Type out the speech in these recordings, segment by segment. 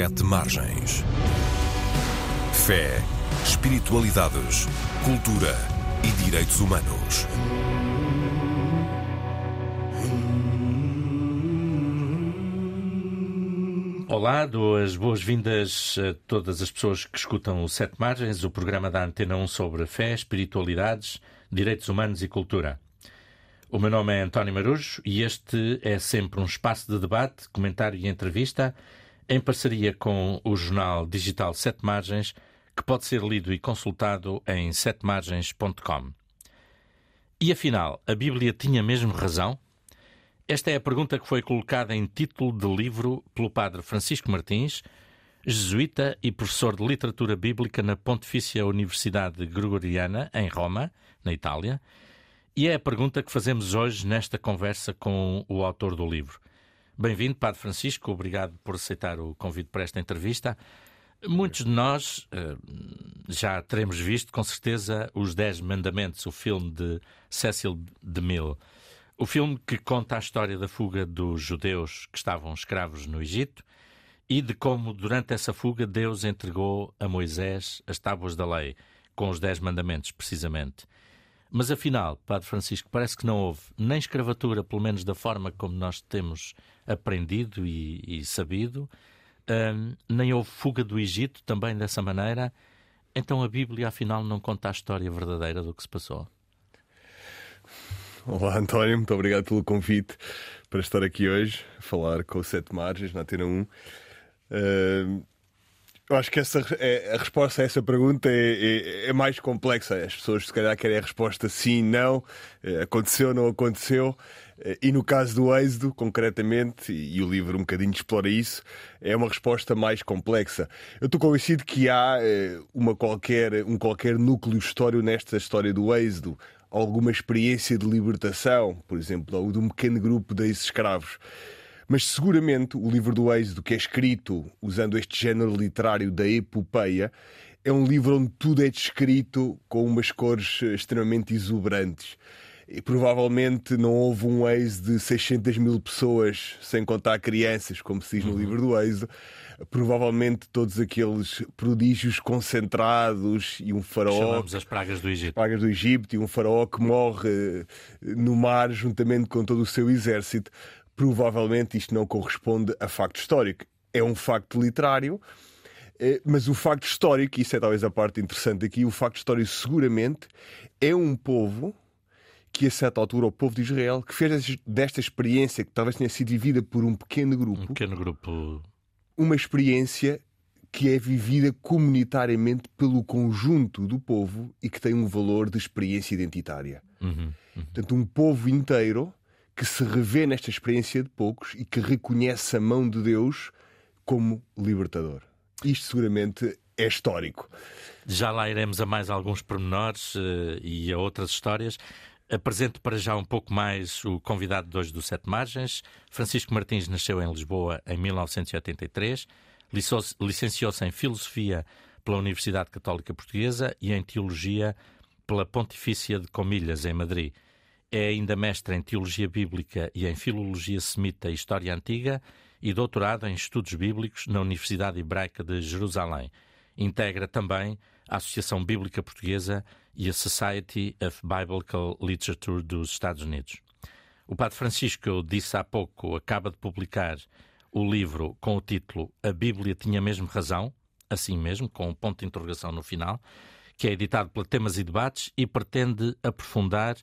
Sete Margens. Fé, espiritualidades, cultura e direitos humanos. Olá, dou as boas-vindas a todas as pessoas que escutam o Sete Margens, o programa da Antena 1 sobre fé, espiritualidades, direitos humanos e cultura. O meu nome é António Marujo e este é sempre um espaço de debate, comentário e entrevista em parceria com o jornal digital Sete Margens, que pode ser lido e consultado em setemargens.com. E afinal, a Bíblia tinha mesmo razão? Esta é a pergunta que foi colocada em título de livro pelo padre Francisco Martins, jesuíta e professor de literatura bíblica na Pontifícia Universidade Gregoriana, em Roma, na Itália, e é a pergunta que fazemos hoje nesta conversa com o autor do livro. Bem-vindo, Padre Francisco, obrigado por aceitar o convite para esta entrevista. Muitos de nós uh, já teremos visto, com certeza, Os Dez Mandamentos, o filme de Cecil DeMille. O filme que conta a história da fuga dos judeus que estavam escravos no Egito e de como, durante essa fuga, Deus entregou a Moisés as tábuas da lei, com os Dez Mandamentos, precisamente. Mas afinal, Padre Francisco, parece que não houve nem escravatura, pelo menos da forma como nós temos aprendido e, e sabido, nem houve fuga do Egito também dessa maneira. Então a Bíblia, afinal, não conta a história verdadeira do que se passou. Olá, António, muito obrigado pelo convite para estar aqui hoje, falar com o Sete Margens na Atena 1. Uh, eu acho que essa, é, a resposta a essa pergunta é, é, é, mais complexa. As pessoas, se calhar, querem a resposta sim, não, é, aconteceu, não aconteceu. É, e no caso do êxodo, concretamente, e o livro um bocadinho explora isso, é uma resposta mais complexa. Eu estou convencido que há é, uma qualquer, um qualquer núcleo histórico nesta história do êxodo, alguma experiência de libertação, por exemplo, ou de um pequeno grupo de ex-escravos. Mas seguramente o livro do Êxodo, que é escrito usando este género literário da epopeia, é um livro onde tudo é descrito com umas cores extremamente exuberantes. E provavelmente não houve um êxodo de 600 mil pessoas, sem contar crianças, como se diz no uhum. livro do êxodo. Provavelmente todos aqueles prodígios concentrados e um faraó. Chamamos as pragas do Egito. Pragas do Egito e um faraó que morre no mar juntamente com todo o seu exército provavelmente isto não corresponde a facto histórico. É um facto literário, eh, mas o facto histórico, isso é talvez a parte interessante aqui, o facto histórico seguramente é um povo que a certa altura o povo de Israel que fez desta experiência que talvez tenha sido vivida por um pequeno grupo, um pequeno grupo, uma experiência que é vivida comunitariamente pelo conjunto do povo e que tem um valor de experiência identitária. Uhum, uhum. Portanto, um povo inteiro que se revê nesta experiência de poucos e que reconhece a mão de Deus como libertador. Isto seguramente é histórico. Já lá iremos a mais alguns pormenores uh, e a outras histórias. Apresento para já um pouco mais o convidado de hoje do Sete Margens. Francisco Martins nasceu em Lisboa em 1983, licenciou-se em Filosofia pela Universidade Católica Portuguesa e em Teologia pela Pontifícia de Comilhas, em Madrid. É ainda mestre em Teologia Bíblica e em Filologia Semita e História Antiga e doutorado em Estudos Bíblicos na Universidade Hebraica de Jerusalém. Integra também a Associação Bíblica Portuguesa e a Society of Biblical Literature dos Estados Unidos. O Padre Francisco, eu disse há pouco, acaba de publicar o livro com o título A Bíblia Tinha Mesmo Razão, assim mesmo, com um ponto de interrogação no final, que é editado pela Temas e Debates e pretende aprofundar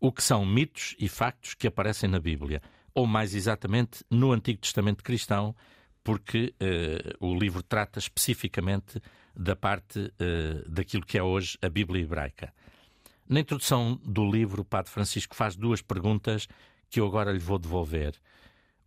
o que são mitos e factos que aparecem na Bíblia, ou mais exatamente no Antigo Testamento cristão, porque uh, o livro trata especificamente da parte uh, daquilo que é hoje a Bíblia hebraica. Na introdução do livro, o Padre Francisco faz duas perguntas que eu agora lhe vou devolver.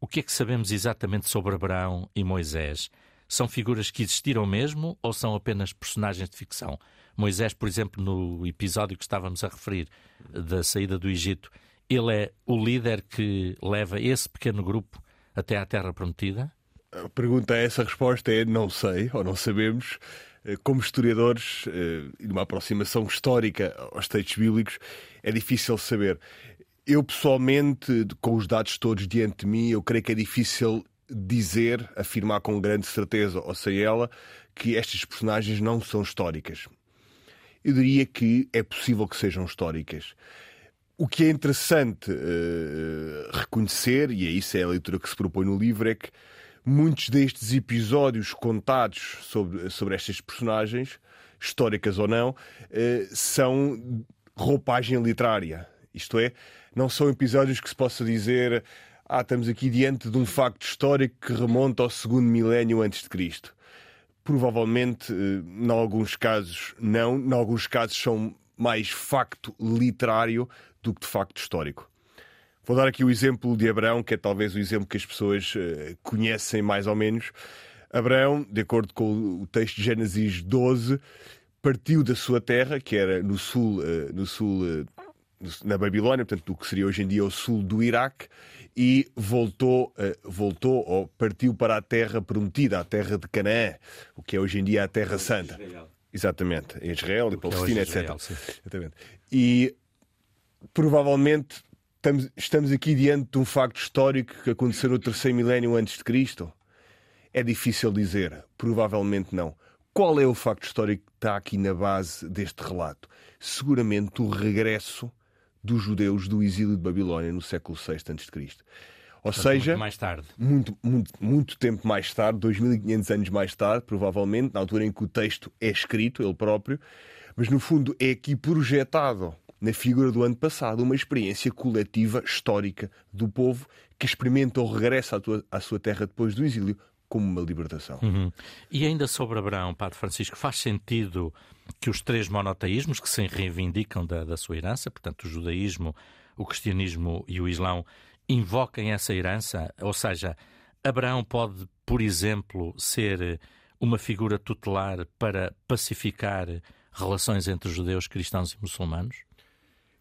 O que é que sabemos exatamente sobre Abraão e Moisés? São figuras que existiram mesmo ou são apenas personagens de ficção? Moisés, por exemplo, no episódio que estávamos a referir da saída do Egito, ele é o líder que leva esse pequeno grupo até à Terra Prometida? A pergunta a essa resposta é não sei, ou não sabemos. Eh, como historiadores, eh, e numa aproximação histórica aos textos bíblicos, é difícil saber. Eu, pessoalmente, com os dados todos diante de mim, eu creio que é difícil dizer, afirmar com grande certeza, ou seja, ela, que estas personagens não são históricas. Eu diria que é possível que sejam históricas. O que é interessante uh, reconhecer, e é isso é a leitura que se propõe no livro, é que muitos destes episódios contados sobre, sobre estas personagens, históricas ou não, uh, são roupagem literária. Isto é, não são episódios que se possa dizer ah, estamos aqui diante de um facto histórico que remonta ao segundo milénio antes de Cristo. Provavelmente, eh, em alguns casos, não. Em alguns casos, são mais facto literário do que de facto histórico. Vou dar aqui o exemplo de Abraão, que é talvez o exemplo que as pessoas uh, conhecem mais ou menos. Abraão, de acordo com o texto de Gênesis 12, partiu da sua terra, que era no sul, uh, no sul na Babilónia, portanto, do que seria hoje em dia o sul do Iraque, e voltou, voltou ou partiu para a terra prometida, a terra de Canaã, o que é hoje em dia a Terra Santa. Israel. Exatamente, em Israel e é Palestina, é etc. Exatamente. E provavelmente estamos, estamos aqui diante de um facto histórico que aconteceu no terceiro milénio antes de Cristo? É difícil dizer. Provavelmente não. Qual é o facto histórico que está aqui na base deste relato? Seguramente o regresso dos judeus do exílio de Babilónia no século VI a.C. Ou Portanto, seja, muito mais tarde. Muito, muito, muito tempo mais tarde, 2500 anos mais tarde, provavelmente, na altura em que o texto é escrito, ele próprio, mas no fundo é aqui projetado na figura do ano passado, uma experiência coletiva histórica do povo que experimenta o regresso à, tua, à sua terra depois do exílio como uma libertação. Uhum. E ainda sobre Abraão, Padre Francisco, faz sentido que os três monoteísmos que se reivindicam da, da sua herança, portanto, o judaísmo, o cristianismo e o islão, invoquem essa herança? Ou seja, Abraão pode, por exemplo, ser uma figura tutelar para pacificar relações entre judeus, cristãos e muçulmanos?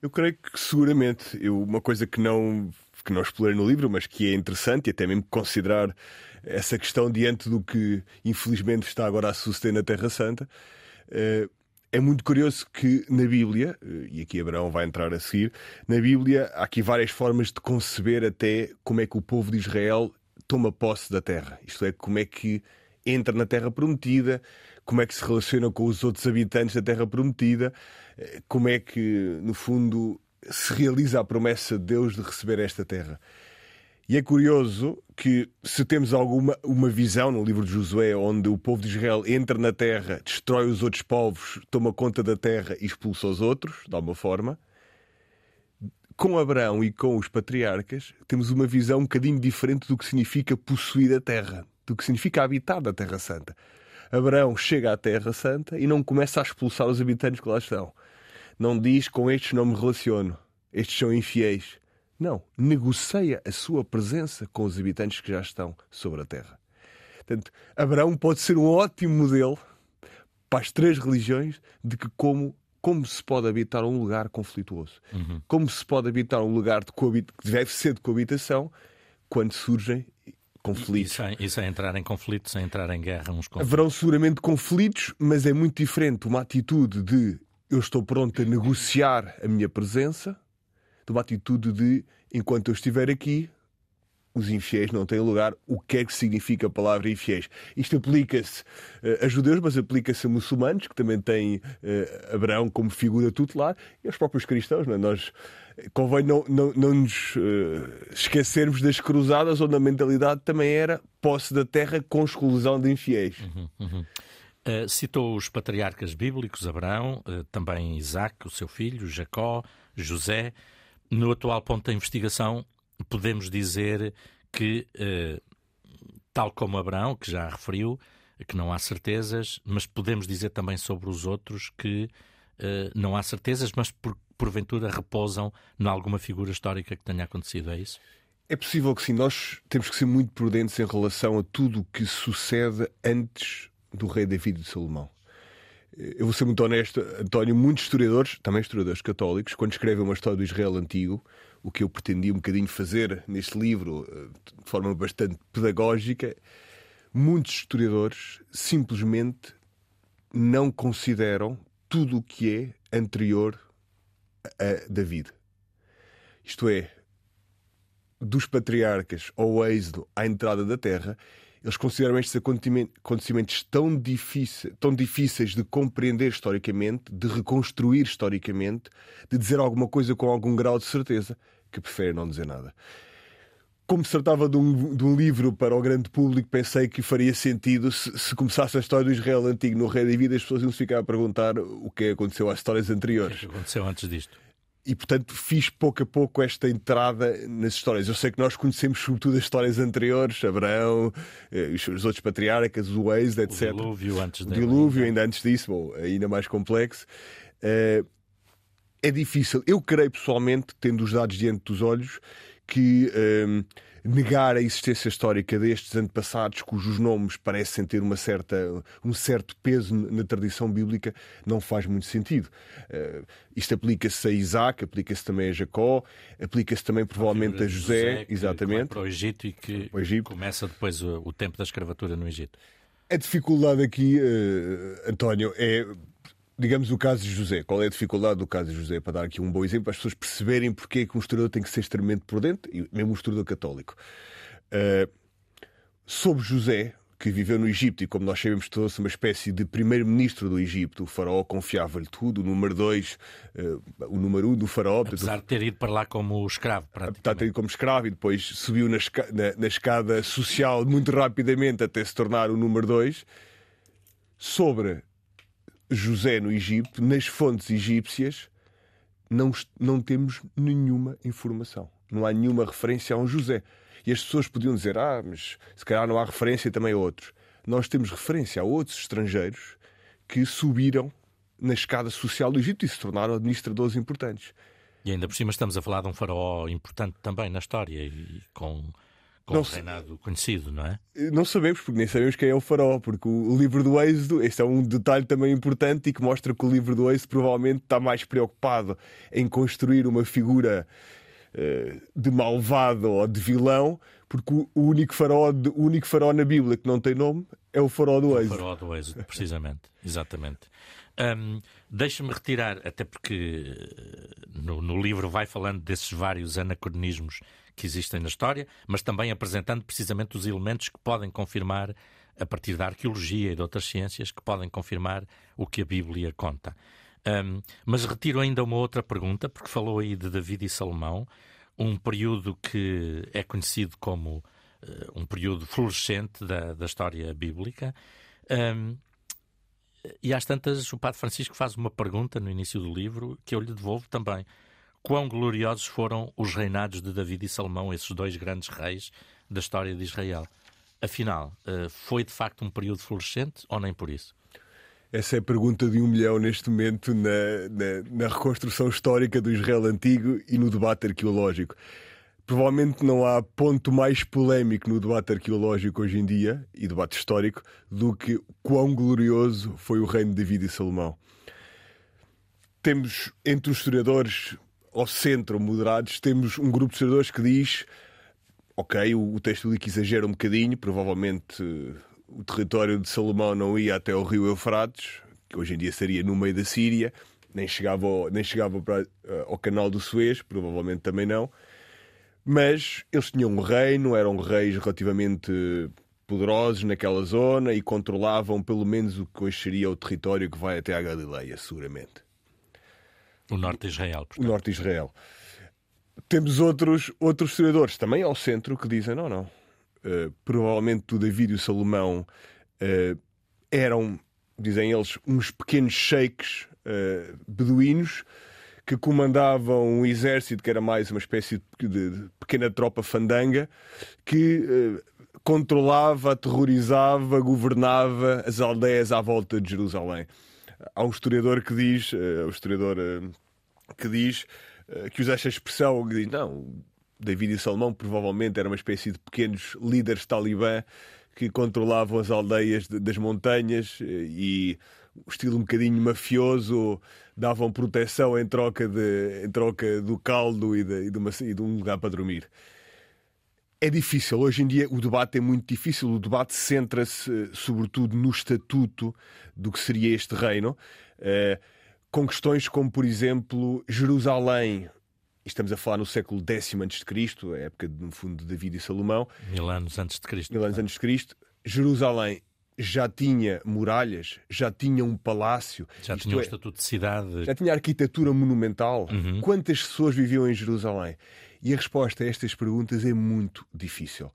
Eu creio que seguramente. Eu, uma coisa que não, que não explorei no livro, mas que é interessante e até mesmo considerar essa questão diante do que infelizmente está agora a suceder na Terra Santa. Eh, é muito curioso que na Bíblia, eh, e aqui Abraão vai entrar a seguir, na Bíblia há aqui várias formas de conceber até como é que o povo de Israel toma posse da terra. Isto é, como é que entra na terra prometida, como é que se relaciona com os outros habitantes da terra prometida como é que, no fundo, se realiza a promessa de Deus de receber esta terra. E é curioso que, se temos alguma uma visão no livro de Josué, onde o povo de Israel entra na terra, destrói os outros povos, toma conta da terra e expulsa os outros, de alguma forma, com Abraão e com os patriarcas, temos uma visão um bocadinho diferente do que significa possuir a terra, do que significa habitar da Terra Santa. Abraão chega à Terra Santa e não começa a expulsar os habitantes que lá estão. Não diz com estes não me relaciono, estes são infiéis. Não, negocia a sua presença com os habitantes que já estão sobre a terra. Portanto, Abraão pode ser um ótimo modelo para as três religiões de que como como se pode habitar um lugar conflituoso, uhum. como se pode habitar um lugar de que deve ser de coabitação quando surgem conflitos. E, e, sem, entrar em conflitos, sem entrar em guerra uns com Haverão seguramente conflitos, mas é muito diferente uma atitude de eu estou pronto a negociar a minha presença, de uma atitude de enquanto eu estiver aqui, os infiéis não têm lugar. O que é que significa a palavra infiéis? Isto aplica-se uh, a judeus, mas aplica-se a muçulmanos, que também têm uh, Abraão como figura tutelar, e aos próprios cristãos. Não é? Nós convém não, não, não nos esquecermos das cruzadas, onde a mentalidade também era posse da terra com exclusão de infiéis. Uhum, uhum. Uh, citou os patriarcas bíblicos, Abraão, uh, também Isaac, o seu filho, Jacó, José. No atual ponto da investigação, podemos dizer que, tal como Abraão, que já referiu, que não há certezas, mas podemos dizer também sobre os outros que não há certezas, mas por, porventura repousam em alguma figura histórica que tenha acontecido, é isso? É possível que sim. Nós temos que ser muito prudentes em relação a tudo o que sucede antes do rei David de Salomão. Eu vou ser muito honesto, António, muitos historiadores, também historiadores católicos, quando escrevem uma história do Israel antigo, o que eu pretendia um bocadinho fazer neste livro eh, de forma bastante pedagógica, muitos historiadores simplesmente não consideram tudo o que é anterior a David. Isto é, dos patriarcas ao êxodo à entrada da terra, eles consideram estes acontecimentos tão, difíceis, tão difíceis de compreender historicamente, de reconstruir historicamente, de dizer alguma coisa com algum grau de certeza, que preferem não dizer nada. Como se tratava de um, de um, livro para o grande público, pensei que faria sentido se, se, começasse a história do Israel antigo no Rei da Vida, as pessoas iam ficar a perguntar o que aconteceu às histórias anteriores. O que aconteceu antes disto? E portanto fiz pouco a pouco esta entrada nas histórias. Eu sei que nós conhecemos sobretudo as histórias anteriores, Abraão, eh, os outros patriarcas, o Êxodo, etc. O dilúvio antes dele. O dilúvio, ainda antes disso, bom, ainda mais complexo. Eh, é difícil. Eu creio pessoalmente, tendo os dados diante dos olhos, que um, negar a existência histórica destes antepassados, cujos nomes parecem ter uma certa, um certo peso na tradição bíblica, não faz muito sentido. Uh, isto aplica-se a Isaac, aplica-se também a Jacó, aplica-se também provavelmente a José, José exatamente. para o Egito e que começa depois o, o, tempo da escravatura no Egito. A dificuldade aqui, uh, António, é digamos, o caso de José. Qual é a dificuldade do caso de José? Para dar aqui um bom exemplo, para as pessoas perceberem porque é que um historiador tem que ser extremamente prudente, e mesmo um historiador católico. Uh, sobre José, que viveu no Egito e, como nós sabemos, tornou-se uma espécie de primeiro-ministro do Egito. O faraó confiava-lhe tudo. O número dois, uh, o número um do faraó. Apesar de ter ido para lá como escravo, praticamente. Ter ido como escravo e depois subiu na, na, na escada social muito rapidamente até se tornar o número dois. Sobre José no Egito, nas fontes egípcias, não, não temos nenhuma informação. Não há nenhuma referência a um José. E as pessoas podiam dizer: ah, mas se calhar não há referência também a outros. Nós temos referência a outros estrangeiros que subiram na escada social do Egito e se tornaram administradores importantes. E ainda por cima estamos a falar de um faraó importante também na história e com com não, um reinado conhecido, não é? Não sabemos, porque nem sabemos quem é o faraó, porque o livro do Êxodo, este é um detalhe também importante e que mostra que o livro do Êxodo provavelmente está mais preocupado em construir uma figura uh, de malvado ou de vilão, porque o único faraó, o único faraó na Bíblia que não tem nome é o faraó do Êxodo. O faraó do Êxodo, precisamente, exatamente. Um, Deixa-me retirar, até porque eh, no, no livro vai falando desses vários anacronismos que existem na história, mas também apresentando precisamente os elementos que podem confirmar, a partir da arqueologia e de outras ciências, que podem confirmar o que a Bíblia conta. Um, mas retiro ainda uma outra pergunta, porque falou aí de David e Salomão, um período que é conhecido como uh, um período florescente da, da história bíblica. Um, e às tantas, o Padre Francisco faz uma pergunta no início do livro que eu lhe devolvo também quão gloriosos foram os reinados de David e Salomão, esses dois grandes reis da história de Israel. Afinal, eh, foi de facto um período florescente ou nem por isso? Essa é a pergunta de um milhão neste momento na, na, na reconstrução histórica do Israel antigo e no debate arqueológico. Provavelmente não há ponto mais polémico no debate arqueológico hoje em dia e debate histórico do que quão glorioso foi o reino de David e Salomão. Temos entre os historiadores ao centro, moderados, temos um grupo de historiadores que diz: ok, o, o texto bíblico exagera um bocadinho, provavelmente uh, o território de Salomão não ia até o rio Eufrates, que hoje em dia seria no meio da Síria, nem chegava ao, nem chegava para, uh, ao canal do Suez, provavelmente também não. Mas eles tinham um reino, eram reis relativamente poderosos naquela zona e controlavam pelo menos o que hoje seria o território que vai até à Galileia, seguramente. O norte de Israel. Portanto. O norte de Israel. Temos outros, outros historiadores também ao centro que dizem: não, não. Uh, provavelmente o David e o Salomão uh, eram, dizem eles, uns pequenos sheiks uh, beduínos que comandavam um exército que era mais uma espécie de, de pequena tropa fandanga que controlava, aterrorizava, governava as aldeias à volta de Jerusalém. Há um historiador que diz, uh, o historiador uh, que diz uh, que usa esta expressão, que diz, não, David e Salomão provavelmente eram uma espécie de pequenos líderes talibã que controlavam as aldeias de, das montanhas e o estilo um bocadinho mafioso davam proteção em troca, de, em troca do caldo e de, e de, uma, e de um lugar para dormir é difícil. Hoje em dia o debate é muito difícil. O debate centra-se, sobretudo, no estatuto do que seria este reino, eh, com questões como, por exemplo, Jerusalém estamos a falar no século X a.C., a época, no fundo, de David e Salomão. Mil anos antes de Cristo. Mil anos antes de Cristo. Jerusalém já tinha muralhas, já tinha um palácio. Já tinha um é, estatuto de cidade. Já tinha arquitetura monumental. Uhum. Quantas pessoas viviam em Jerusalém? E a resposta a estas perguntas é muito difícil.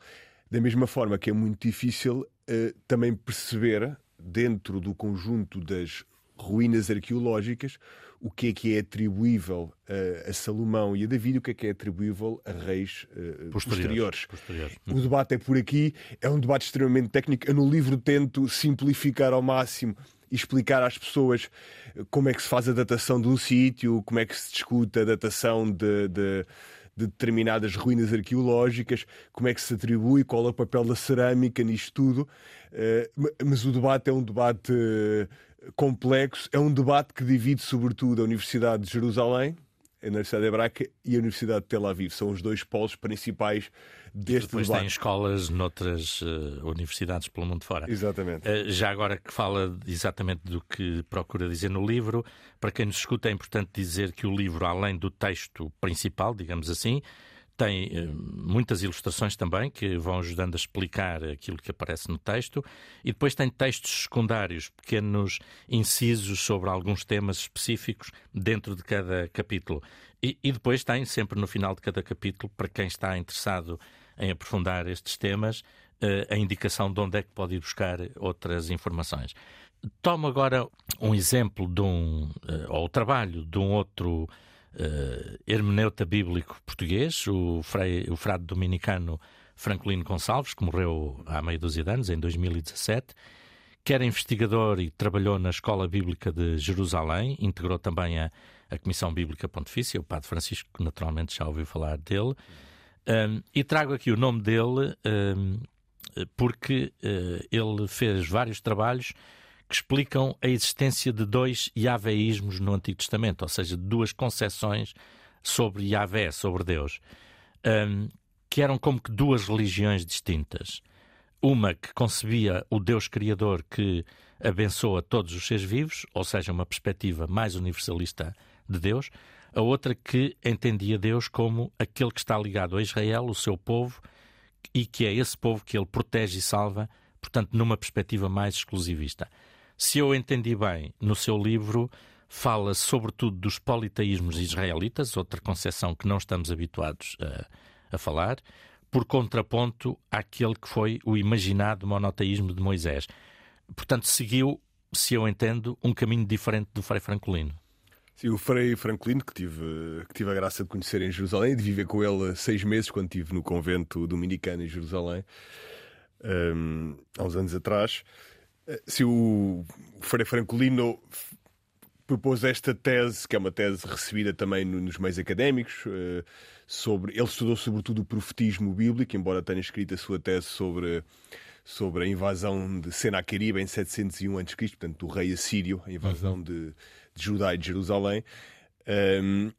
Da mesma forma que é muito difícil uh, também perceber, dentro do conjunto das ruínas arqueológicas, o que é que é atribuível a, a Salomão e a Davi e o que é que é atribuível a reis uh, posteriores. posteriores. posteriores. O debate é por aqui, é um debate extremamente técnico. Eu no livro tento simplificar ao máximo e explicar às pessoas como é que se faz a datação de um sítio, como é que se discute a datação de, de de determinadas ruínas arqueológicas, como é que se atribui, qual é o papel da cerâmica nisto tudo. Eh, mas o debate é um debate complexo. É um debate que divide, sobretudo, a Universidade de Jerusalém, a Universidade Hebraica e a Universidade de Tel Aviv. São os dois polos principais deste depois debate. tem escolas noutras uh, universidades pelo mundo fora. Exatamente. Uh, já agora que fala exatamente do que procura dizer no livro, para quem nos escuta é importante dizer que o livro, além do texto principal, digamos assim, tem eh, muitas ilustrações também que vão ajudando a explicar aquilo que aparece no texto e depois tem textos secundários, pequenos incisos sobre alguns temas específicos dentro de cada capítulo. E, e depois tem sempre no final de cada capítulo, para quem está interessado em aprofundar estes temas, eh, a indicação de onde é que pode ir buscar outras informações. Tomo agora um exemplo de um, eh, ou o trabalho de um outro uh, hermeneuta bíblico português, o, frei, o frade dominicano Francolino Gonçalves, que morreu há meia dúzia de anos, em 2017, que era investigador e trabalhou na Escola Bíblica de Jerusalém, integrou também a, a Comissão Bíblica Pontifícia, o Padre Francisco, naturalmente já ouviu falar dele. Um, e trago aqui o nome dele um, porque uh, ele fez vários trabalhos que explicam a existência de dois Yahvéismos no Antigo Testamento, ou seja, duas concepções sobre Yahvé, sobre Deus, um, que eram como que duas religiões distintas. Uma que concebia o Deus Criador que abençoa todos os seres vivos, ou seja, uma perspectiva mais universalista de Deus, a outra que entendia Deus como aquele que está ligado a Israel, o seu povo, e que é esse povo que ele protege e salva, portanto, numa perspectiva mais exclusivista. Se eu entendi bem, no seu livro fala sobretudo dos politeísmos israelitas, outra concepção que não estamos habituados a, a falar, por contraponto àquele que foi o imaginado monoteísmo de Moisés. Portanto, seguiu, se eu entendo, um caminho diferente do Frei Francolino. Sim, o Frei Francolino, que tive, que tive a graça de conhecer em Jerusalém, de viver com ele seis meses quando estive no convento dominicano em Jerusalém, um, há uns anos atrás. Se o Frei Francolino propôs esta tese, que é uma tese recebida também nos meios académicos, eh, sobre. Ele estudou sobretudo o profetismo bíblico, embora tenha escrito a sua tese sobre, sobre a invasão de Senaqueribe em 701 a.C., portanto, do rei assírio, a invasão uhum. de, de Judá e de Jerusalém. Um,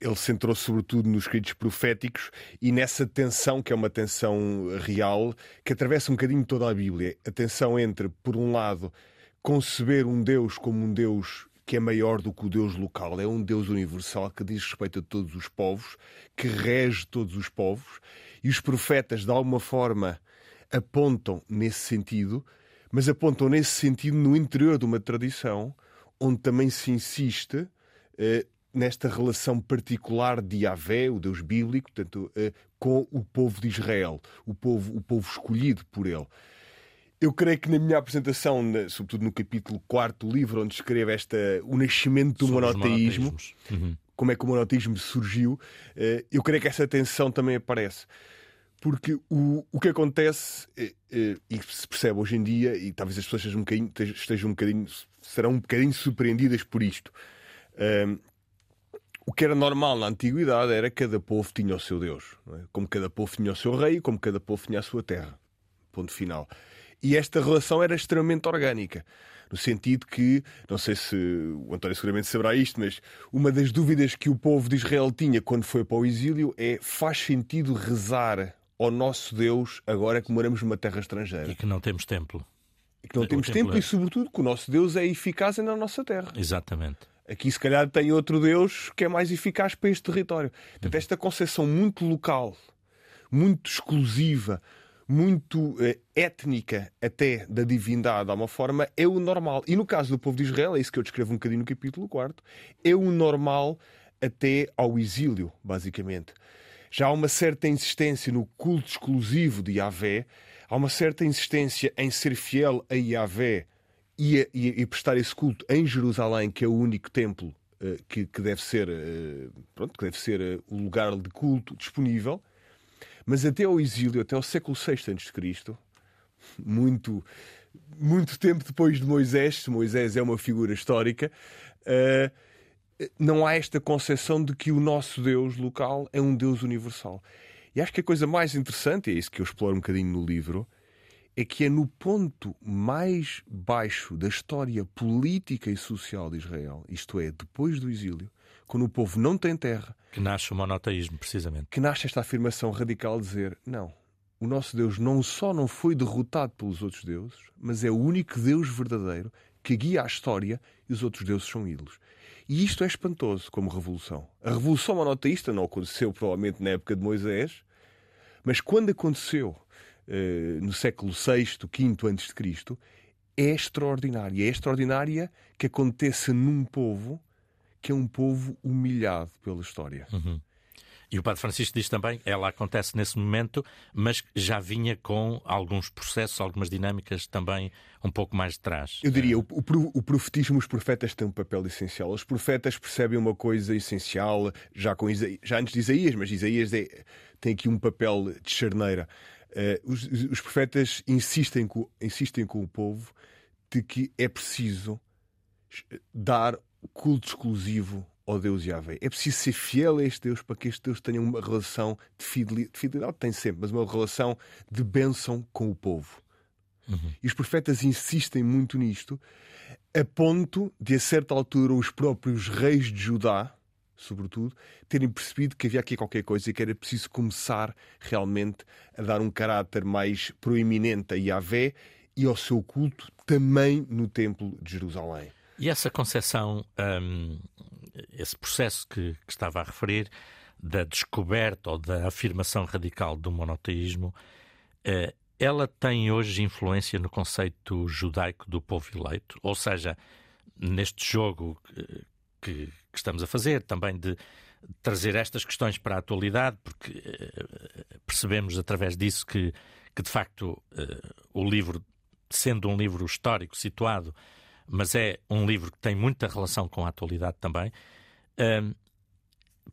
ele centrou sobretudo nos escritos proféticos e nessa tensão, que é uma tensão real, que atravessa um bocadinho toda a Bíblia. A tensão entre, por um lado, conceber um Deus como um Deus que é maior do que o Deus local, é um Deus universal que diz respeito a todos os povos, que rege todos os povos, e os profetas, de alguma forma, apontam nesse sentido, mas apontam nesse sentido no interior de uma tradição onde também se insiste eh, nesta relação particular de Yahvé, o Deus bíblico, portanto, eh, com o povo de Israel, o povo, o povo escolhido por ele. Eu creio que na minha apresentação, sobretudo no capítulo 4 do livro, onde escreve esta, o nascimento do monoteísmo, uhum. como é que o monoteísmo surgiu, eh, eu creio que essa tensão também aparece. Porque o, o que acontece, eh, e se percebe hoje em dia, e talvez as pessoas estejam um bocadinho, estejam um bocadinho serão um bocadinho surpreendidas por isto. O que era normal na antiguidade era que cada povo tinha o seu Deus. É? Como cada povo tinha o seu rei, como cada povo tinha a sua terra. Ponto final. E esta relação era extremamente orgânica. No sentido que, não sei se o António seguramente saberá isto, mas uma das dúvidas que o povo de Israel tinha quando foi para o exílio é: faz sentido rezar ao nosso Deus agora que moramos numa terra estrangeira? E que não temos templo. E que não o temos templo, templo é... e, sobretudo, que o nosso Deus é eficaz na nossa terra. Exatamente. Aqui, se calhar, tem outro Deus que é mais eficaz para este território. Portanto, esta concepção muito local, muito exclusiva, muito eh, étnica até da divindade, há uma forma, é o normal. E no caso do povo de Israel, é isso que eu descrevo um bocadinho no capítulo 4, é o normal até ao exílio, basicamente. Já há uma certa insistência no culto exclusivo de Yahvé, há uma certa insistência em ser fiel a Yahvé e, e, e prestar esse culto em Jerusalém, que é o único templo uh, que, que, deve ser, uh, pronto, que deve ser uh, o lugar de culto disponível. Mas até ao exílio, até ao século VI a.C., muito, muito tempo depois de Moisés, Moisés é uma figura histórica, não há esta concepção de que o nosso Deus local é um Deus universal. E acho que a coisa mais interessante, é isso que eu exploro um bocadinho no livro, é que é no ponto mais baixo da história política e social de Israel, isto é, depois do exílio, quando o povo não tem terra. Que nasce o monoteísmo, precisamente. Que nasce esta afirmação radical de dizer: não, o nosso Deus não só não foi derrotado pelos outros deuses, mas é o único Deus verdadeiro que guia a história e os outros deuses são ídolos. E isto é espantoso como revolução. A revolução monoteísta não aconteceu provavelmente na época de Moisés, mas quando aconteceu no século VI, V antes de Cristo, é extraordinária. É extraordinária que aconteça num povo que é um povo humilhado pela história. Uhum. E o Padre Francisco diz também, ela acontece nesse momento, mas já vinha com alguns processos, algumas dinâmicas também um pouco mais de trás. Eu diria, o, o, profetismo, os profetas têm um papel essencial. Os profetas percebem uma coisa essencial, já, com já antes de Isaías, mas Isaías é, tem aqui um papel de charneira. Uh, os, os, profetas insistem com, insistem com o povo de que é preciso dar culto exclusivo ao Deus Yahvé. É preciso ser fiel a este Deus para que este Deus tenha uma relação de fidelidade, de fidelidade tem sempre, mas uma relação de bênção com o povo. Uhum. E os profetas insistem muito nisto, a ponto de, a certa altura, os próprios reis de Judá sobretudo, terem percebido que havia aqui qualquer coisa e que era preciso começar realmente a dar um caráter mais proeminente a Yahvé e ao seu culto também no Templo de Jerusalém. E essa concepção, um, esse processo que, que, estava a referir, da descoberta ou da afirmação radical do monoteísmo, uh, ela tem hoje influência no conceito judaico do povo eleito? Ou seja, neste jogo que, que estamos a fazer, também de trazer estas questões para a atualidade, porque uh, percebemos através disso que, que de facto, uh, o livro, sendo um livro histórico situado, mas é um livro que tem muita relação com a atualidade também. Uh,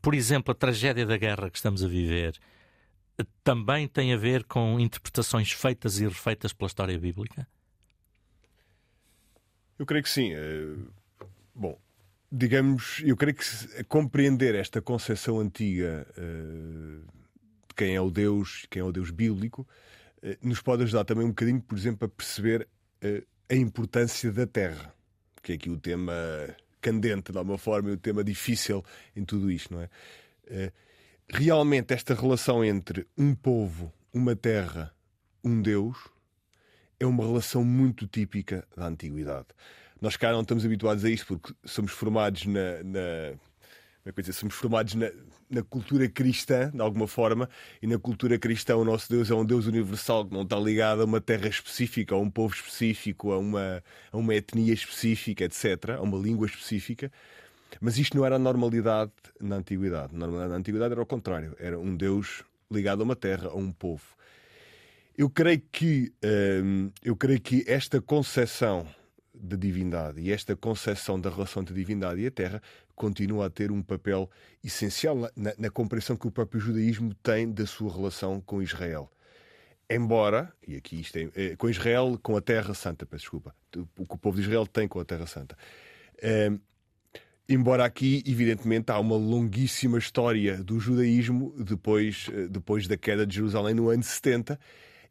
por exemplo, a tragédia da guerra que estamos a viver também tem a ver com interpretações feitas e refeitas pela história bíblica? Eu creio que sim. Bom, digamos, eu creio que compreender esta concepção antiga uh, de quem é o Deus, quem é o Deus bíblico, uh, nos pode ajudar também um bocadinho, por exemplo, a perceber uh, a importância da terra, que é aqui o tema candente, de alguma forma, e o tema difícil em tudo isto, não é? realmente, esta relação entre um povo, uma terra, um Deus, é uma relação muito típica da antiguidade. Nós cá não estamos habituados a isto porque somos formados na. na como é dizer? Somos formados na, na, cultura cristã, de alguma forma, e na cultura cristã o nosso Deus é um Deus universal que não está ligado a uma terra específica, a um povo específico, a uma, a uma etnia específica, etc., a uma língua específica. Mas isto não era a normalidade na antiguidade. Na antiguidade era o contrário. Era um Deus ligado a uma terra, a um povo. Eu creio que, hum, eu creio que esta concepção da divindade e esta concepção da relação entre a divindade e a terra continua a ter um papel essencial na, na compreensão que o próprio judaísmo tem da sua relação com Israel. Embora, e aqui isto é, é com Israel, com a Terra Santa, peço desculpa, o que o povo de Israel tem com a Terra Santa. É, embora aqui, evidentemente, há uma longuíssima história do judaísmo depois, eh, depois da queda de Jerusalém no ano 70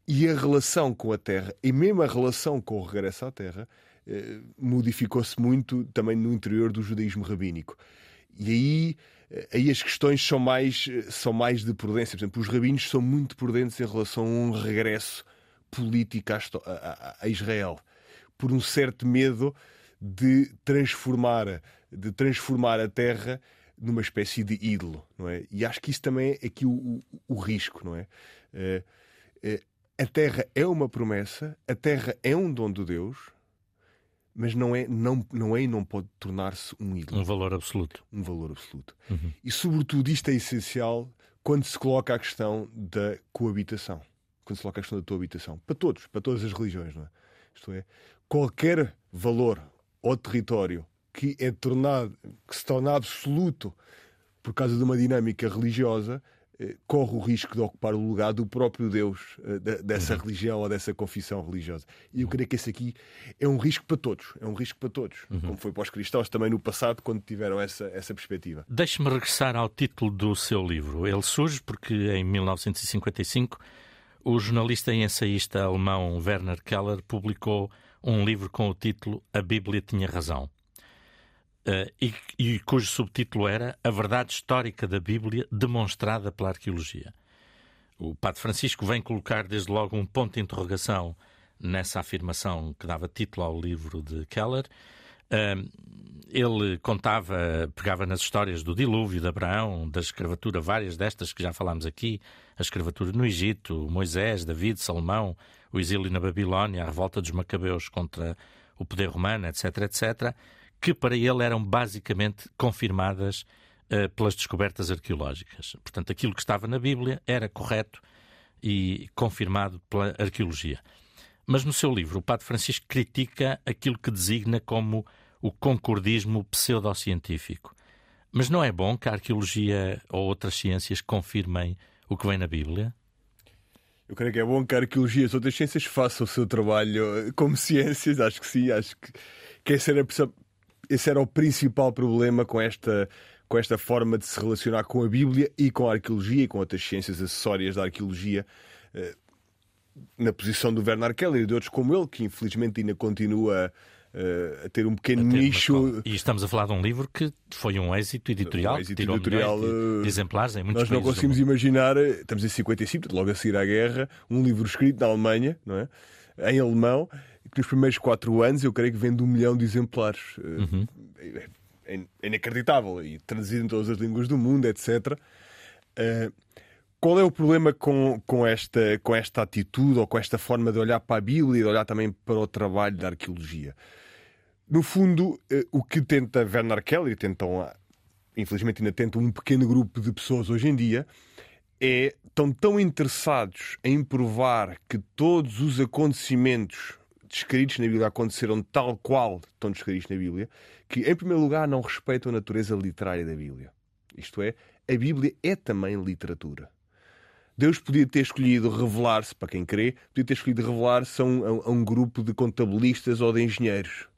e a relação com a Terra, e mesmo a relação com o regresso à Terra, modificou-se muito também no interior do judaísmo rabínico. E aí, eh, aí as questões são mais, eh, são mais de prudência. Por exemplo, os rabinos são muito prudentes em relação a um regresso político a, Israel, por um certo medo de transformar de transformar a terra numa espécie de ídolo, não é? E acho que isso também é aqui o, o, o risco, não é? A terra é uma promessa, a terra é um dom de Deus, mas não é, não, não é e não pode tornar-se um ídolo. Um valor absoluto. Um valor absoluto. Uhum. E, sobretudo, isto é essencial quando se coloca a questão da coabitação. Quando se coloca a questão da tua habitação. Para todos, para todas as religiões, não é? Isto é, qualquer valor ou território que é tornado, que se torna absoluto por causa de uma dinâmica religiosa, corre o risco de ocupar o lugar do próprio Deus eh, dessa uhum. religião ou dessa confissão religiosa. E eu creio que esse aqui é um risco para todos, é um risco para todos, uhum. como foi para os cristãos também no passado, quando tiveram essa, essa perspectiva. Deixe-me regressar ao título do seu livro. Ele surge porque em 1955 o jornalista e ensaísta alemão Werner Keller publicou um livro com o título A Bíblia Tinha Razão. Uh, e, e, cujo subtítulo era A Verdade Histórica da Bíblia Demonstrada pela Arqueologia. O Padre Francisco vem colocar desde logo um ponto de interrogação nessa afirmação que dava título ao livro de Keller. Uh, ele contava, pegava nas histórias do dilúvio de Abraão, da escravatura, várias destas que já falámos aqui, a escravatura no Egito, Moisés, David, Salomão, o exílio na Babilónia, a revolta dos Macabeus contra o poder romano, etc, etc que para ele eram basicamente confirmadas uh, pelas descobertas arqueológicas. Portanto, aquilo que estava na Bíblia era correto e confirmado pela arqueologia. Mas no seu livro, o Padre Francisco critica aquilo que designa como o concordismo pseudocientífico. Mas não é bom que a arqueologia ou outras ciências confirmem o que vem na Bíblia? Eu creio que é bom que a arqueologia e as outras ciências façam o seu trabalho como ciências, acho que sim, acho que, que essa era esse era o principal problema com esta, com esta forma de se relacionar com a Bíblia e com a arqueologia e com outras ciências acessórias da arqueologia. Eh, na posição do Bernard Keller e de outros como ele, que infelizmente ainda continua uh, a ter um pequeno ter nicho. E estamos a falar de um livro que foi um êxito editorial, um êxito editorial de, de, exemplares em muitos Nós não conseguimos imaginar, estamos em 55, logo a seguir à guerra, um livro escrito na Alemanha, não é? em alemão, que nos primeiros quatro anos eu creio que vende um milhão de exemplares. Uhum. É, é, inacreditável. E traduzido em todas as línguas do mundo, etc. Uh, qual é o problema com, com, esta, com esta atitude ou com esta forma de olhar para a Bíblia e de olhar também para o trabalho da arqueologia? No fundo, uh, o que tenta Werner Keller, tentam, infelizmente ainda tenta um pequeno grupo de pessoas hoje em dia, é estão tão interessados em provar que todos os acontecimentos descritos na Bíblia aconteceram tal qual estão descritos na Bíblia, que, em primeiro lugar, não respeitam a natureza literária da Bíblia. Isto é, a Bíblia é também literatura. Deus podia ter escolhido revelar-se, para quem crê, podia ter escolhido revelar-se a, um, a um, grupo de contabilistas ou de engenheiros.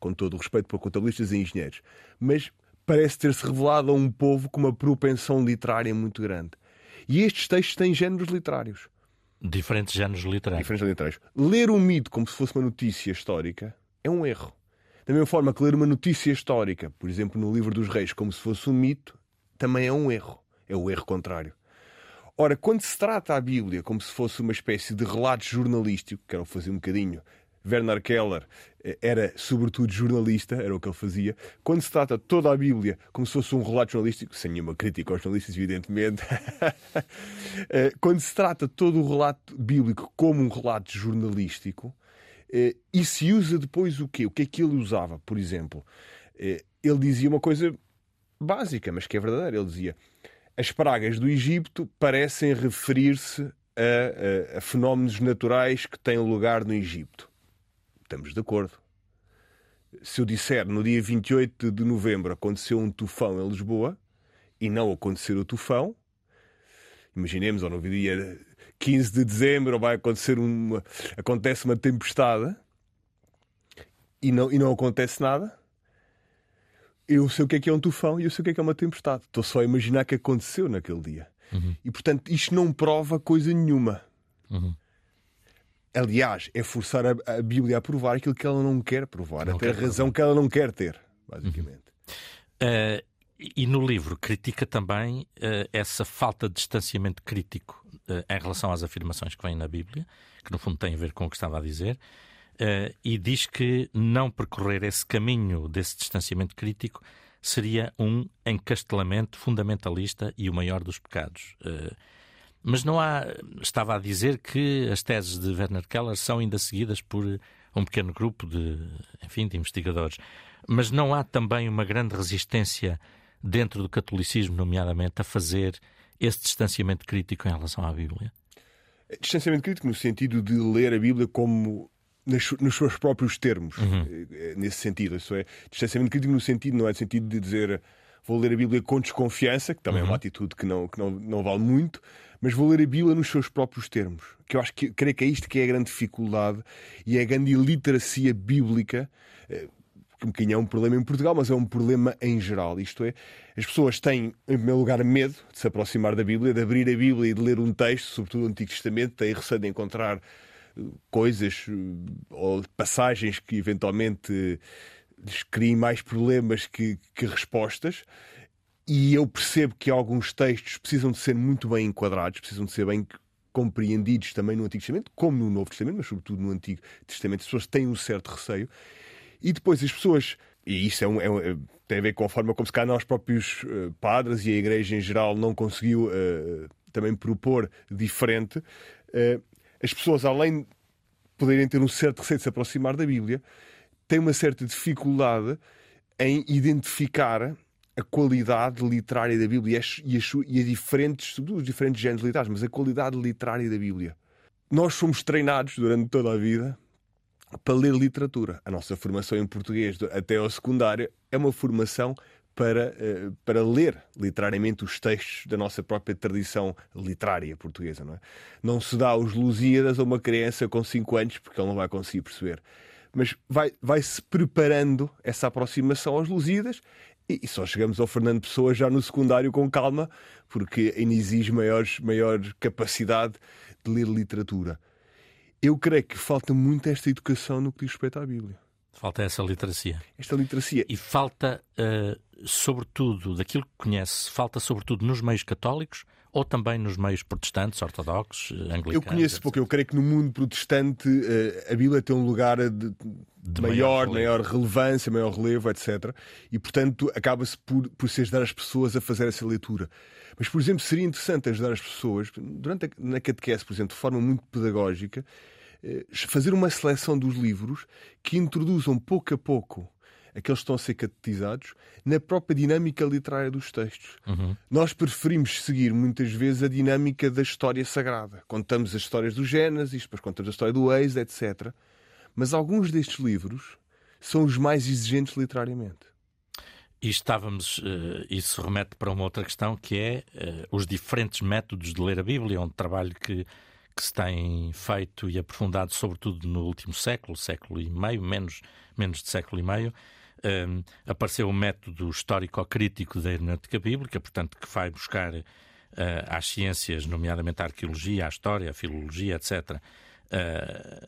Com todo o respeito por contabilistas e engenheiros. Mas parece ter-se revelado a um povo com uma propensão literária muito grande. E estes textos têm géneros literários. Diferentes géneros literários. Diferentes literários. Ler um mito como se fosse uma notícia histórica é um erro. Da mesma forma que ler uma notícia histórica, por exemplo, no Livro dos Reis, como se fosse um mito, também é um erro. É o erro contrário. Ora, quando se trata a Bíblia como se fosse uma espécie de relato jornalístico, quero fazer um bocadinho Werner Keller eh, era, sobretudo, jornalista, era o que ele fazia. Quando se trata toda a Bíblia como se fosse um relato jornalístico, sem nenhuma crítica aos jornalistas, evidentemente, eh, quando se trata todo o relato bíblico como um relato jornalístico, eh, e se usa depois o quê? O que é que ele usava? Por exemplo, ele dizia uma coisa básica, mas que é verdadeira. Ele dizia: as pragas do Egito parecem referir-se a, a, a fenómenos naturais que têm lugar no Egito estamos de acordo. Se eu disser no dia 28 de novembro aconteceu um tufão em Lisboa e não acontecer o tufão, imaginemos, ou no dia 15 de dezembro vai acontecer uma, acontece uma tempestade e não, e não acontece nada, eu sei o que é que é um tufão e eu sei o que é que é uma tempestade. Estou só a imaginar que aconteceu naquele dia. Uhum. E portanto, isto não prova coisa nenhuma. Uhum. Aliás, é forçar a, a, Bíblia a provar aquilo que ela não quer provar, não até a razão provar. que ela não quer ter, basicamente. Uhum. Uh, e no livro critica também uh, essa falta de distanciamento crítico uh, em relação às afirmações que vêm na Bíblia, que no fundo tem a ver com o que estava a dizer. e diz que não percorrer esse caminho desse distanciamento crítico seria um encastelamento fundamentalista e o maior dos pecados. Uh, mas não há. Estava a dizer que as teses de Werner Keller são ainda seguidas por um pequeno grupo de, enfim, de investigadores. Mas não há também uma grande resistência dentro do catolicismo, nomeadamente, a fazer esse distanciamento crítico em relação à Bíblia? Distanciamento crítico no sentido de ler a Bíblia como nos seus próprios termos, uhum. Eh, nesse sentido. Isso é, distanciamento crítico no sentido, não é no sentido de dizer vou ler a Bíblia com desconfiança, que também uhum. é uma uhum. atitude que, não, que não, não vale muito, mas vou ler a Bíblia nos seus próprios termos. Que eu acho que creio que é isto que é a grande dificuldade e é a grande iliteracia bíblica eh, que um bocadinho é um problema em Portugal, mas é um problema em geral. Isto é, as pessoas têm, em primeiro lugar, medo de se aproximar da Bíblia, de abrir a Bíblia e de ler um texto, sobretudo o Antigo Testamento, têm receio de encontrar eh, coisas eh, ou passagens que eventualmente lhes criem mais problemas que, que respostas. E eu percebo que alguns textos precisam de ser muito bem enquadrados, precisam de ser bem compreendidos também no Antigo Testamento, como no Novo Testamento, mas sobretudo no Antigo Testamento. As pessoas têm um certo receio. E depois as pessoas, e isso é um, é um, tem a ver com a forma como se cá nós próprios uh, padres e a Igreja em geral não conseguiu uh, também propor diferente, uh, as pessoas, além de poderem ter um certo receio de se aproximar da Bíblia, têm uma certa dificuldade em identificar a qualidade literária da Bíblia e as, e as os diferentes géneros literários, mas a qualidade literária da Bíblia. Nós fomos treinados durante toda a vida para ler literatura. A nossa formação em português até ao secundário é uma formação para, eh, para ler literariamente os textos da nossa própria tradição literária portuguesa. Não, é? não se dá os Lusíadas a uma criança com 5 anos porque ele não vai conseguir perceber. Mas vai, vai-se preparando essa aproximação aos Lusíadas e só chegamos ao Fernando Pessoa já no secundário com calma, porque ainda exige maior, maior capacidade de ler literatura. Eu creio que falta muito esta educação no que diz respeito à Bíblia. Falta essa literacia. Esta literacia. E falta, uh, sobretudo, daquilo que conhece, falta sobretudo nos meios católicos ou também nos meios protestantes, ortodoxos, eh, anglicanos? Eu conheço etc. pouco. Eu creio que no mundo protestante uh, a Bíblia tem um lugar de, de maior, maior, maior, relevância, maior relevo, etc. E, portanto, acaba-se por, por se ajudar as pessoas a fazer essa leitura. Mas, por exemplo, seria interessante ajudar as pessoas, durante a, na catequese, por exemplo, de forma muito pedagógica, eh, fazer uma seleção dos livros que introduzam pouco a pouco aqueles que estão a ser catequizados na própria dinâmica literária dos textos. Uhum. Nós preferimos seguir muitas vezes a dinâmica da história sagrada. Contamos as histórias do Gênesis, depois contamos a história do Eis, etc. Mas alguns destes livros são os mais exigentes literariamente. E estávamos, uh, isso remete para uma outra questão que é uh, os diferentes métodos de ler a Bíblia, um trabalho que, que se tem feito e aprofundado, sobretudo no último século, século e meio, menos, menos de século e meio. Uh, apareceu o método histórico-crítico da hermenêutica bíblica, portanto, que vai buscar uh, às ciências, nomeadamente a arqueologia, a história, a filologia, etc., uh,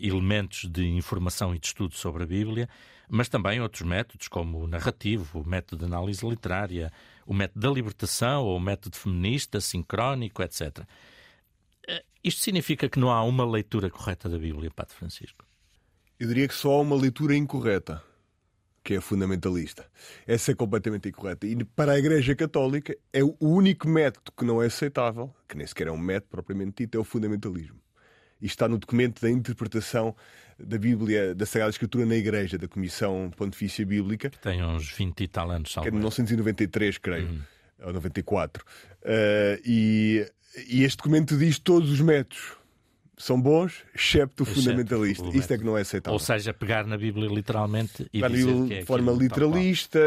elementos de informação e de estudo sobre a Bíblia mas também outros métodos, como o narrativo, o método de análise literária, o método da libertação ou o método feminista, sincrónico, etc. Eh, isto significa que não há uma leitura correta da Bíblia, Padre Francisco? Eu diria que só há uma leitura incorreta, que é fundamentalista. Essa é completamente incorreta. E para a Igreja Católica, é o único método que não é aceitável, que nem sequer é um método propriamente dito, é o fundamentalismo. Isto está no documento da interpretação da Bíblia, da Sagrada Escritura na Igreja, da Comissão Pontifícia Bíblica. Que tem uns 20 e tal anos, Que é de 1993, creio, uhum. ou 94. Uh, e, e este documento diz todos os métodos são bons, excepto o fundamentalista. Isto é que não é aceitável. Ou seja, pegar na Bíblia literalmente e pegar dizer que é de forma literalista,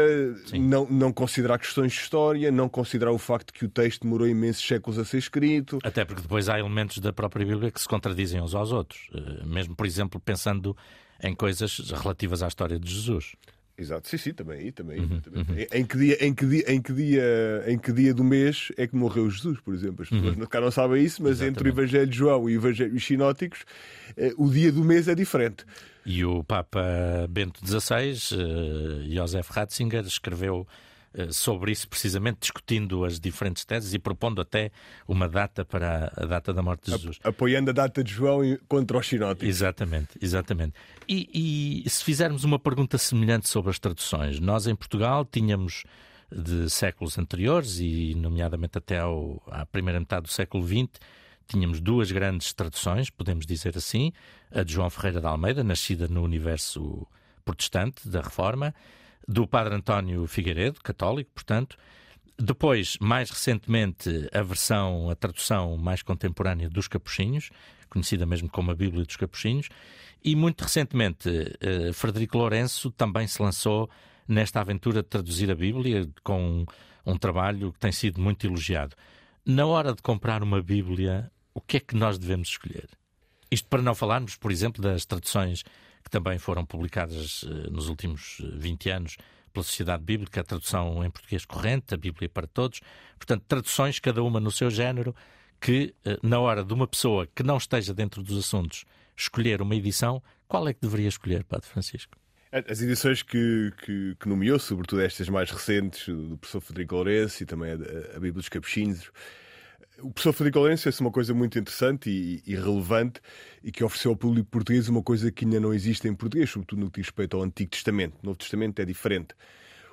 não, não considerar questões de história, não considerar o facto que o texto demorou imensos séculos a ser escrito. Até porque depois há elementos da própria Bíblia que se contradizem uns aos outros. Eh, mesmo, por exemplo, pensando em coisas relativas à história de Jesus. Exato, sim, sim, também aí, também, uhum, também. Uhum. Em, que dia, em, que dia, em, que dia, em que dia do mês é que morreu Jesus, por exemplo? As pessoas uhum. cá não sabem isso, mas Exatamente. entre o Evangelho de João e o Evangelho os sinóticos, eh, o dia do mês é diferente. E o Papa Bento XVI, eh, Josef Ratzinger, escreveu sobre isso, precisamente discutindo as diferentes teses e propondo até uma data para a data da morte de Jesus. Apoiando a data de João contra os sinóticos. Exatamente, exatamente. E, e se fizermos uma pergunta semelhante sobre as traduções, nós em Portugal tínhamos de séculos anteriores e, nomeadamente, até ao, à primeira metade do século XX, tínhamos duas grandes traduções, podemos dizer assim: a de João Ferreira de Almeida, nascida no universo protestante da Reforma, do Padre António Figueiredo, católico, portanto. Depois, mais recentemente, a versão, a tradução mais contemporânea dos Capuchinhos, conhecida mesmo como a Bíblia dos Capuchinhos, e muito recentemente, eh, Frederico Lourenço também se lançou nesta aventura de traduzir a Bíblia com um trabalho que tem sido muito elogiado. Na hora de comprar uma Bíblia, o que é que nós devemos escolher? Isto para não falarmos, por exemplo, das traduções que também foram publicadas eh, nos últimos 20 eh, anos pela Sociedade Bíblica, a tradução em português corrente, a Bíblia para todos. Portanto, traduções, cada uma no seu género, que eh, na hora de uma pessoa que não esteja dentro dos assuntos escolher uma edição, qual é que deveria escolher, Padre Francisco? As edições que, que, que, nomeou, sobretudo estas mais recentes, do professor Federico Lourenço e também a, a Bíblia dos Capuchinhos, o professor Federico Lourenço fez uma coisa muito interessante e, e, relevante e que ofereceu ao público português uma coisa que ainda não existe em português, sobretudo no que diz respeito ao Antigo Testamento. O Novo Testamento é diferente.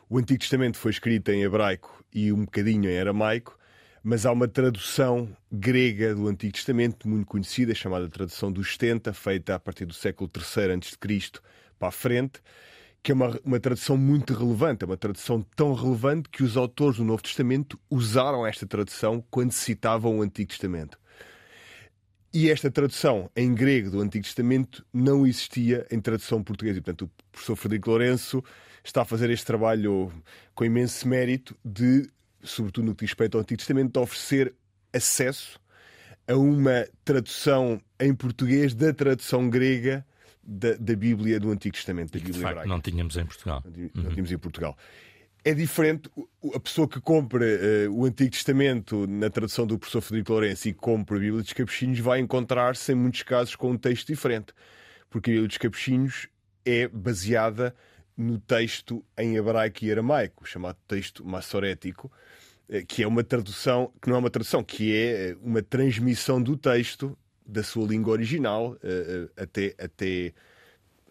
O Antigo Testamento foi escrito em hebraico e um bocadinho em aramaico, mas há uma tradução grega do Antigo Testamento muito conhecida, chamada tradução dos 70, feita a partir do século III a.C., para a frente, que é uma, uma tradução muito relevante, é uma tradução tão relevante que os autores do Novo Testamento usaram esta tradução quando citavam o Antigo Testamento. E esta tradução em grego do Antigo Testamento não existia em tradução portuguesa. E, portanto, o professor Frederico Lourenço está a fazer este trabalho com imenso mérito de, sobretudo no que diz respeito ao Antigo Testamento, de oferecer acesso a uma tradução em português da tradução grega da, da Bíblia do Antigo Testamento, da e Bíblia facto, não tínhamos em Portugal. Não, uhum. tínhamos em Portugal. É diferente a pessoa que compra uh, o Antigo Testamento na tradução do professor Federico Lourenço e compra a Bíblia dos Capuchinhos vai encontrar-se em muitos casos com um texto diferente, porque a Bíblia dos Capuchinhos é baseada no texto em hebraico e aramaico, chamado texto massorético, eh, que é uma tradução, que não é uma tradução, que é eh, uma transmissão do texto da sua língua original uh, até, até,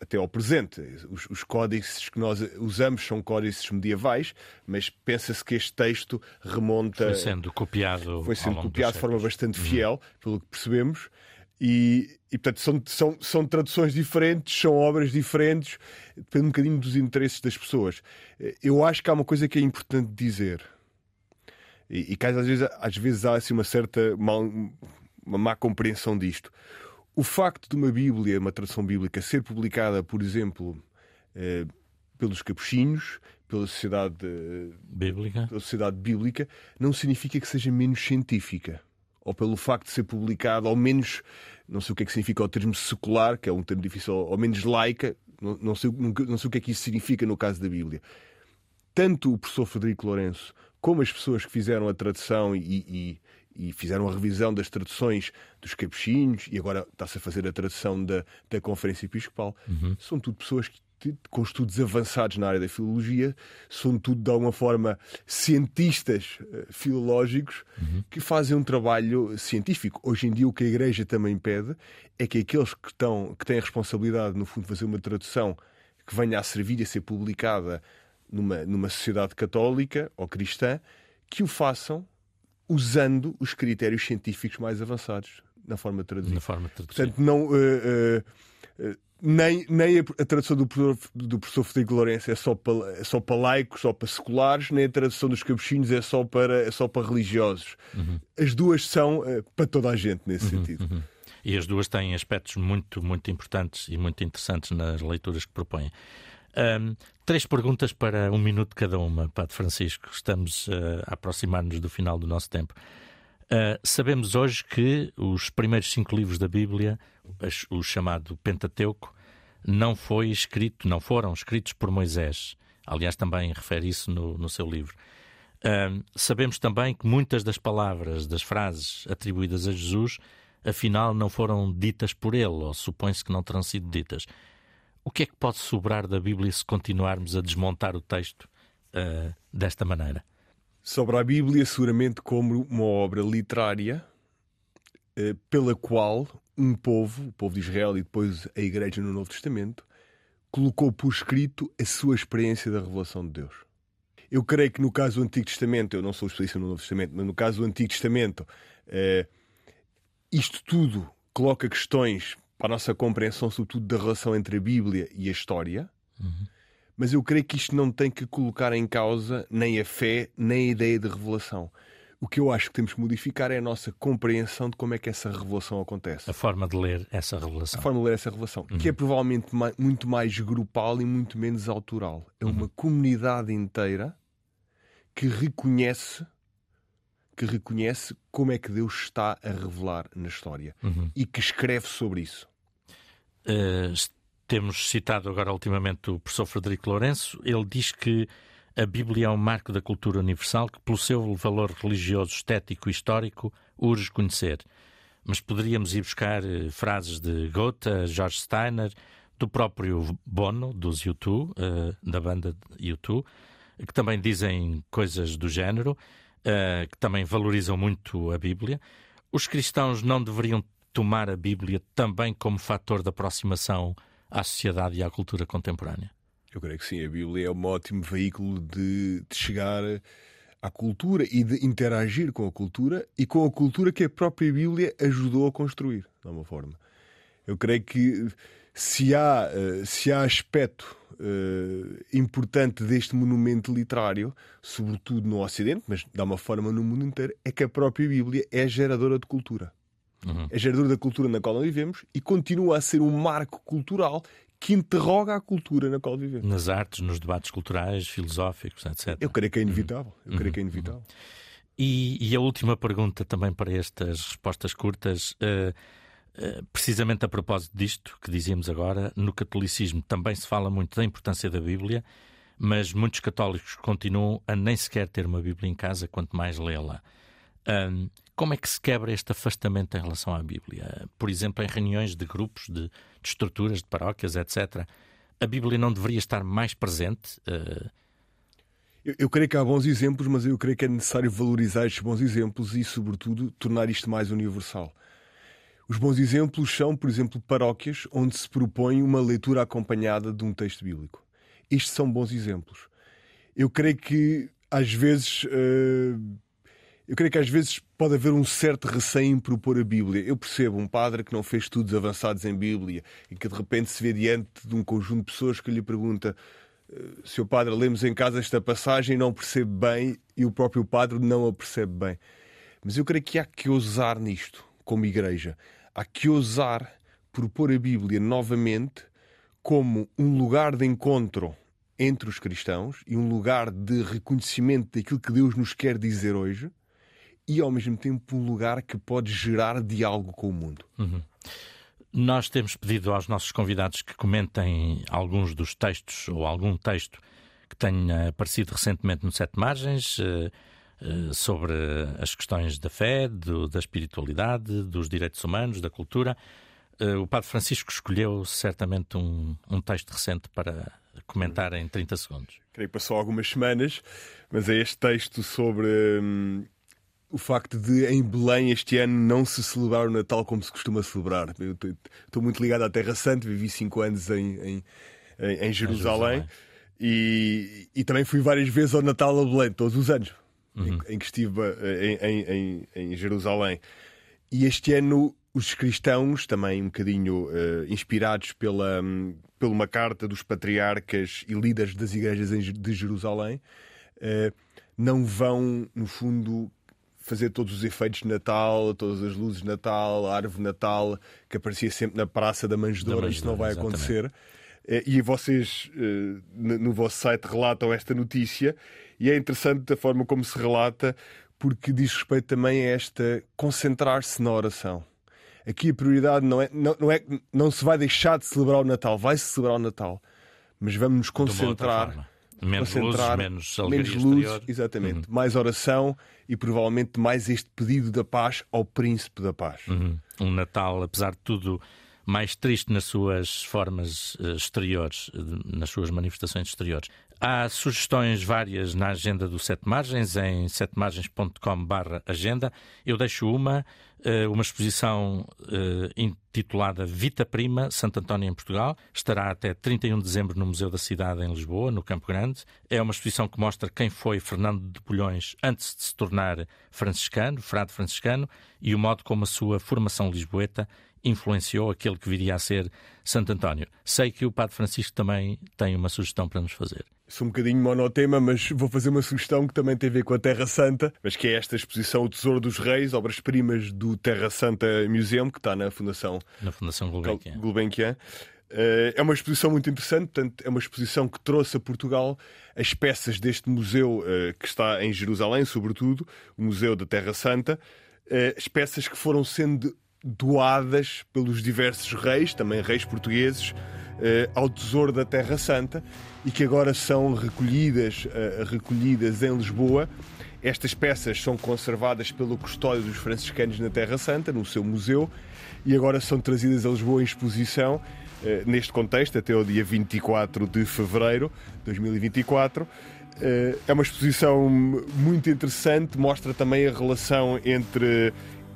até ao presente. Os, os, códices que nós usamos são códices medievais, mas pensa-se que este texto remonta. Foi sendo copiado. Foi sendo copiado de forma bastante uhum. fiel, uhum. pelo que percebemos. E, e portanto, são, são, são traduções diferentes, são obras diferentes, depende um bocadinho dos interesses das pessoas. Eu acho que há uma coisa que é importante dizer. E, e que às vezes, às vezes há assim, uma certa mal, uma má compreensão disto. O facto de uma Bíblia, uma tradução bíblica, ser publicada, por exemplo, eh, pelos capuchinhos, pela sociedade eh, bíblica. pela sociedade bíblica, não significa que seja menos científica. Ou pelo facto de ser publicada, ou menos, não sei o que é que significa o termo secular, que é um termo difícil, ou menos laica, não, não, sei, não, não sei o que é que isso significa no caso da Bíblia. Tanto o professor Frederico Lourenço como as pessoas que fizeram a tradução e, e, e fizeram a revisão das traduções dos capuchinhos e agora está-se a fazer a tradução da, da Conferência Episcopal. Uhum. São tudo pessoas que com estudos avançados na área da filologia, são tudo de alguma forma cientistas uh, filológicos uhum. que fazem um trabalho científico. Hoje em dia o que a Igreja também pede é que aqueles que, estão, que têm a responsabilidade, no fundo, de fazer uma tradução que venha a servir a ser publicada numa, numa sociedade católica ou cristã, que o façam usando os critérios científicos mais avançados na forma de traduzir. Na forma de traduzir. Portanto, não, uh, uh, uh, nem, nem a, tradução do professor, do professor Federico Lourenço é só, para, é só para laicos, só para seculares, nem a tradução dos capuchinhos é só para, é só para religiosos. Uhum. As duas são para toda a gente nesse uhum, sentido. Uhum. E as duas têm aspectos muito, muito importantes e muito interessantes nas leituras que propõem. Um, três perguntas para um minuto cada uma, Padre Francisco. Estamos uh, a aproximar-nos do final do nosso tempo. Uh, sabemos hoje que os primeiros cinco livros da Bíblia, o chamado Pentateuco, não foi escrito, não foram escritos por Moisés. Aliás, também refere isso no, no seu livro. Uh, sabemos também que muitas das palavras, das frases atribuídas a Jesus, afinal não foram ditas por ele, ou supõe-se que não terão sido ditas. O que é que pode sobrar da Bíblia se continuarmos a desmontar o texto uh, desta maneira? Sobre a Bíblia, seguramente como uma obra literária uh, pela qual um povo, o povo de Israel e depois a Igreja no Novo Testamento, colocou por escrito a sua experiência da revelação de Deus. Eu creio que no caso do Antigo Testamento, eu não sou especialista no Novo Testamento, mas no caso do Antigo Testamento, uh, isto tudo coloca questões para a nossa compreensão, sobretudo, da relação entre a Bíblia e a história. Uhum. Mas eu creio que isto não tem que colocar em causa nem a fé, nem a ideia de revelação. O que eu acho que temos que modificar é a nossa compreensão de como é que essa revelação acontece. A forma de ler essa revelação. A forma de ler essa revelação, uhum. que é provavelmente muito mais grupal e muito menos autoral. É uma uhum. comunidade inteira que reconhece que reconhece como é que Deus está a revelar na história uhum. e que escreve sobre isso. Uh, temos citado agora ultimamente o professor Frederico Lourenço. Ele diz que a Bíblia é um marco da cultura universal que, pelo seu valor religioso, estético e histórico, urge conhecer. Mas poderíamos ir buscar uh, frases de Goethe, George Steiner, do próprio Bono, dos U2, uh, da banda U2, que também dizem coisas do género uh, que também valorizam muito a Bíblia. Os cristãos não deveriam tomar a Bíblia também como fator de aproximação à sociedade e à cultura contemporânea? Eu creio que sim. A Bíblia é um ótimo veículo de, de chegar à cultura e de interagir com a cultura e com a cultura que a própria Bíblia ajudou a construir, de alguma forma. Eu creio que se há, eh, se há aspecto uh, importante deste monumento literário, sobretudo no Ocidente, mas de uma forma no mundo inteiro, é que a própria Bíblia é geradora de cultura. Uhum. É geradora da cultura na qual nós vivemos e continua a ser um marco cultural que interroga a cultura na qual vivemos. Nas artes, nos debates culturais, filosóficos, etc. Eu creio que é inevitável. Eu creio que é uhum. inevitável. E, e, a última pergunta também para estas respostas curtas. Uh, eh, precisamente a propósito disto que dizíamos agora, no catolicismo também se fala muito da importância da Bíblia, mas muitos católicos continuam a nem sequer ter uma Bíblia em casa, quanto mais lê-la. Um, como é que se quebra este afastamento em relação à Bíblia? Por exemplo, em reuniões de grupos, de, de estruturas, de paróquias, etc. A Bíblia não deveria estar mais presente? Uh... Eu, eu, creio que há bons exemplos, mas eu creio que é necessário valorizar estes bons exemplos e, sobretudo, tornar isto mais universal. Os bons exemplos são, por exemplo, paróquias onde se propõe uma leitura acompanhada de um texto bíblico. Estes são bons exemplos. Eu creio que às vezes. Uh, eu creio que às vezes pode haver um certo receio em propor a Bíblia. Eu percebo um padre que não fez estudos avançados em Bíblia e que de repente se vê diante de um conjunto de pessoas que lhe pergunta eh, se o padre lemos em casa esta passagem não percebe bem e o próprio padre não a percebe bem. Mas eu creio que há que ousar nisto, como igreja há que ousar propor a Bíblia novamente como um lugar de encontro entre os cristãos e um lugar de reconhecimento daquilo que Deus nos quer dizer hoje e ao mesmo tempo um lugar que pode gerar diálogo com o mundo. Uhum. Nós temos pedido aos nossos convidados que comentem alguns dos textos ou algum texto que tenha aparecido recentemente no Sete Margens. Uh, sobre as questões da fé, do, da espiritualidade, dos direitos humanos, da cultura. Eh, o Padre Francisco escolheu certamente um, um texto recente para comentar em 30 segundos. Creio que passou algumas semanas, mas é este texto sobre hum, o facto de em Belém este ano não se celebrar o Natal como se costuma celebrar. Eu estou muito ligado à Terra Santa, vivi cinco anos em, em, em Jerusalém, em Jerusalém. E, e também fui várias vezes ao Natal a Belém, todos os anos uhum. em, em, que estive eh, em, em, Jerusalém. E este ano os cristãos, também um bocadinho uh, inspirados pela, um, pela uma carta dos patriarcas e líderes das igrejas de Jerusalém, uh, não vão, no fundo, fazer todos os efeitos de Natal, todas as luzes de Natal, a árvore de Natal, que aparecia sempre na Praça da Manjedoura. Da Isto não vai exatamente. Acontecer. E vocês, no vosso site, relatam esta notícia e é interessante a forma como se relata, porque diz respeito também a esta concentrar-se na oração. Aqui a prioridade não é, não, não, é, não se vai deixar de celebrar o Natal, vai-se celebrar o Natal, mas vamos nos concentrar. Menos concentrar, luzes, menos, menos luzes, exatamente. Uhum. Mais oração e provavelmente mais este pedido da paz ao Príncipe da Paz. Uhum. Um Natal, apesar de tudo, mais triste nas suas formas uh, exteriores, nas suas manifestações exteriores. Há sugestões várias na agenda do Sete Margens, em setemargens.com/agenda. Eu deixo uma, eh, uma exposição eh, intitulada Vita Prima, Santo António em Portugal. Estará até 31 de dezembro no Museu da Cidade, em Lisboa, no Campo Grande. É uma exposição que mostra quem foi Fernando de Bulhões antes de se tornar franciscano, frade franciscano, e o modo como a sua formação lisboeta influenciou aquele que viria a ser Santo António. Sei que o Padre Francisco também tem uma sugestão para nos fazer. Sou um bocadinho monotema, mas vou fazer uma sugestão que também tem a ver com a Terra Santa, mas que é esta exposição O Tesouro dos Reis, obras-primas do Terra Santa Museum, que está na Fundação, na Fundação Gulbenkian. Gulbenkian. Eh, é uma exposição muito interessante, portanto, é uma exposição que trouxe a Portugal as peças deste museu eh, que está em Jerusalém, sobretudo, o Museu da Terra Santa, eh, as peças que foram sendo doadas pelos diversos reis, também reis portugueses, ao Tesouro da Terra Santa e que agora são recolhidas, recolhidas em Lisboa. Estas peças são conservadas pelo custódio dos franciscanos na Terra Santa, no seu museu, e agora são trazidas a Lisboa em exposição eh, neste contexto, até o dia 24 de fevereiro de 2024. Eh, é uma exposição muito interessante, mostra também a relação entre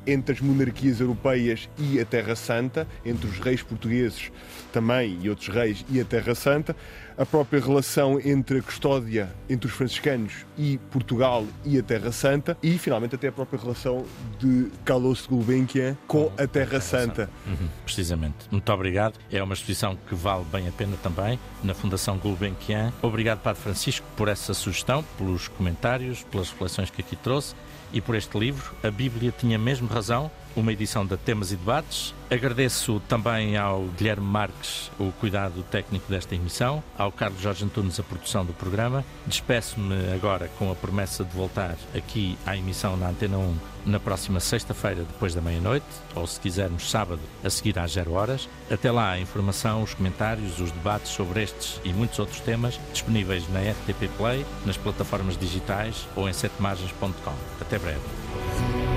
entre as monarquias europeias e a Terra Santa, entre os reis portugueses também e outros reis e a Terra Santa, a própria relação entre a custódia entre os franciscanos e Portugal e a Terra Santa e finalmente até a própria relação de Carlos Gulbenkian com a Terra Santa. Uhum, precisamente. Muito obrigado. É uma exposição que vale bem a pena também na Fundação Gulbenkian. Obrigado, Padre Francisco, por essa sugestão, pelos comentários, pelas reflexões que aqui trouxe e por este livro. A Bíblia tinha mesmo razão, uma edição de Temas e Debates. Agradeço também ao Guilherme Marques o cuidado técnico desta emissão, ao Carlos Jorge Antunes a produção do programa. Despeço-me agora com a promessa de voltar aqui à emissão na Antena 1 na próxima sexta-feira, depois da meia-noite, ou se quisermos sábado, a seguir às zero horas. Até lá, a informação, os comentários, os debates sobre estes e muitos outros temas disponíveis na RTP Play, nas plataformas digitais ou em setemargens.com. Até breve.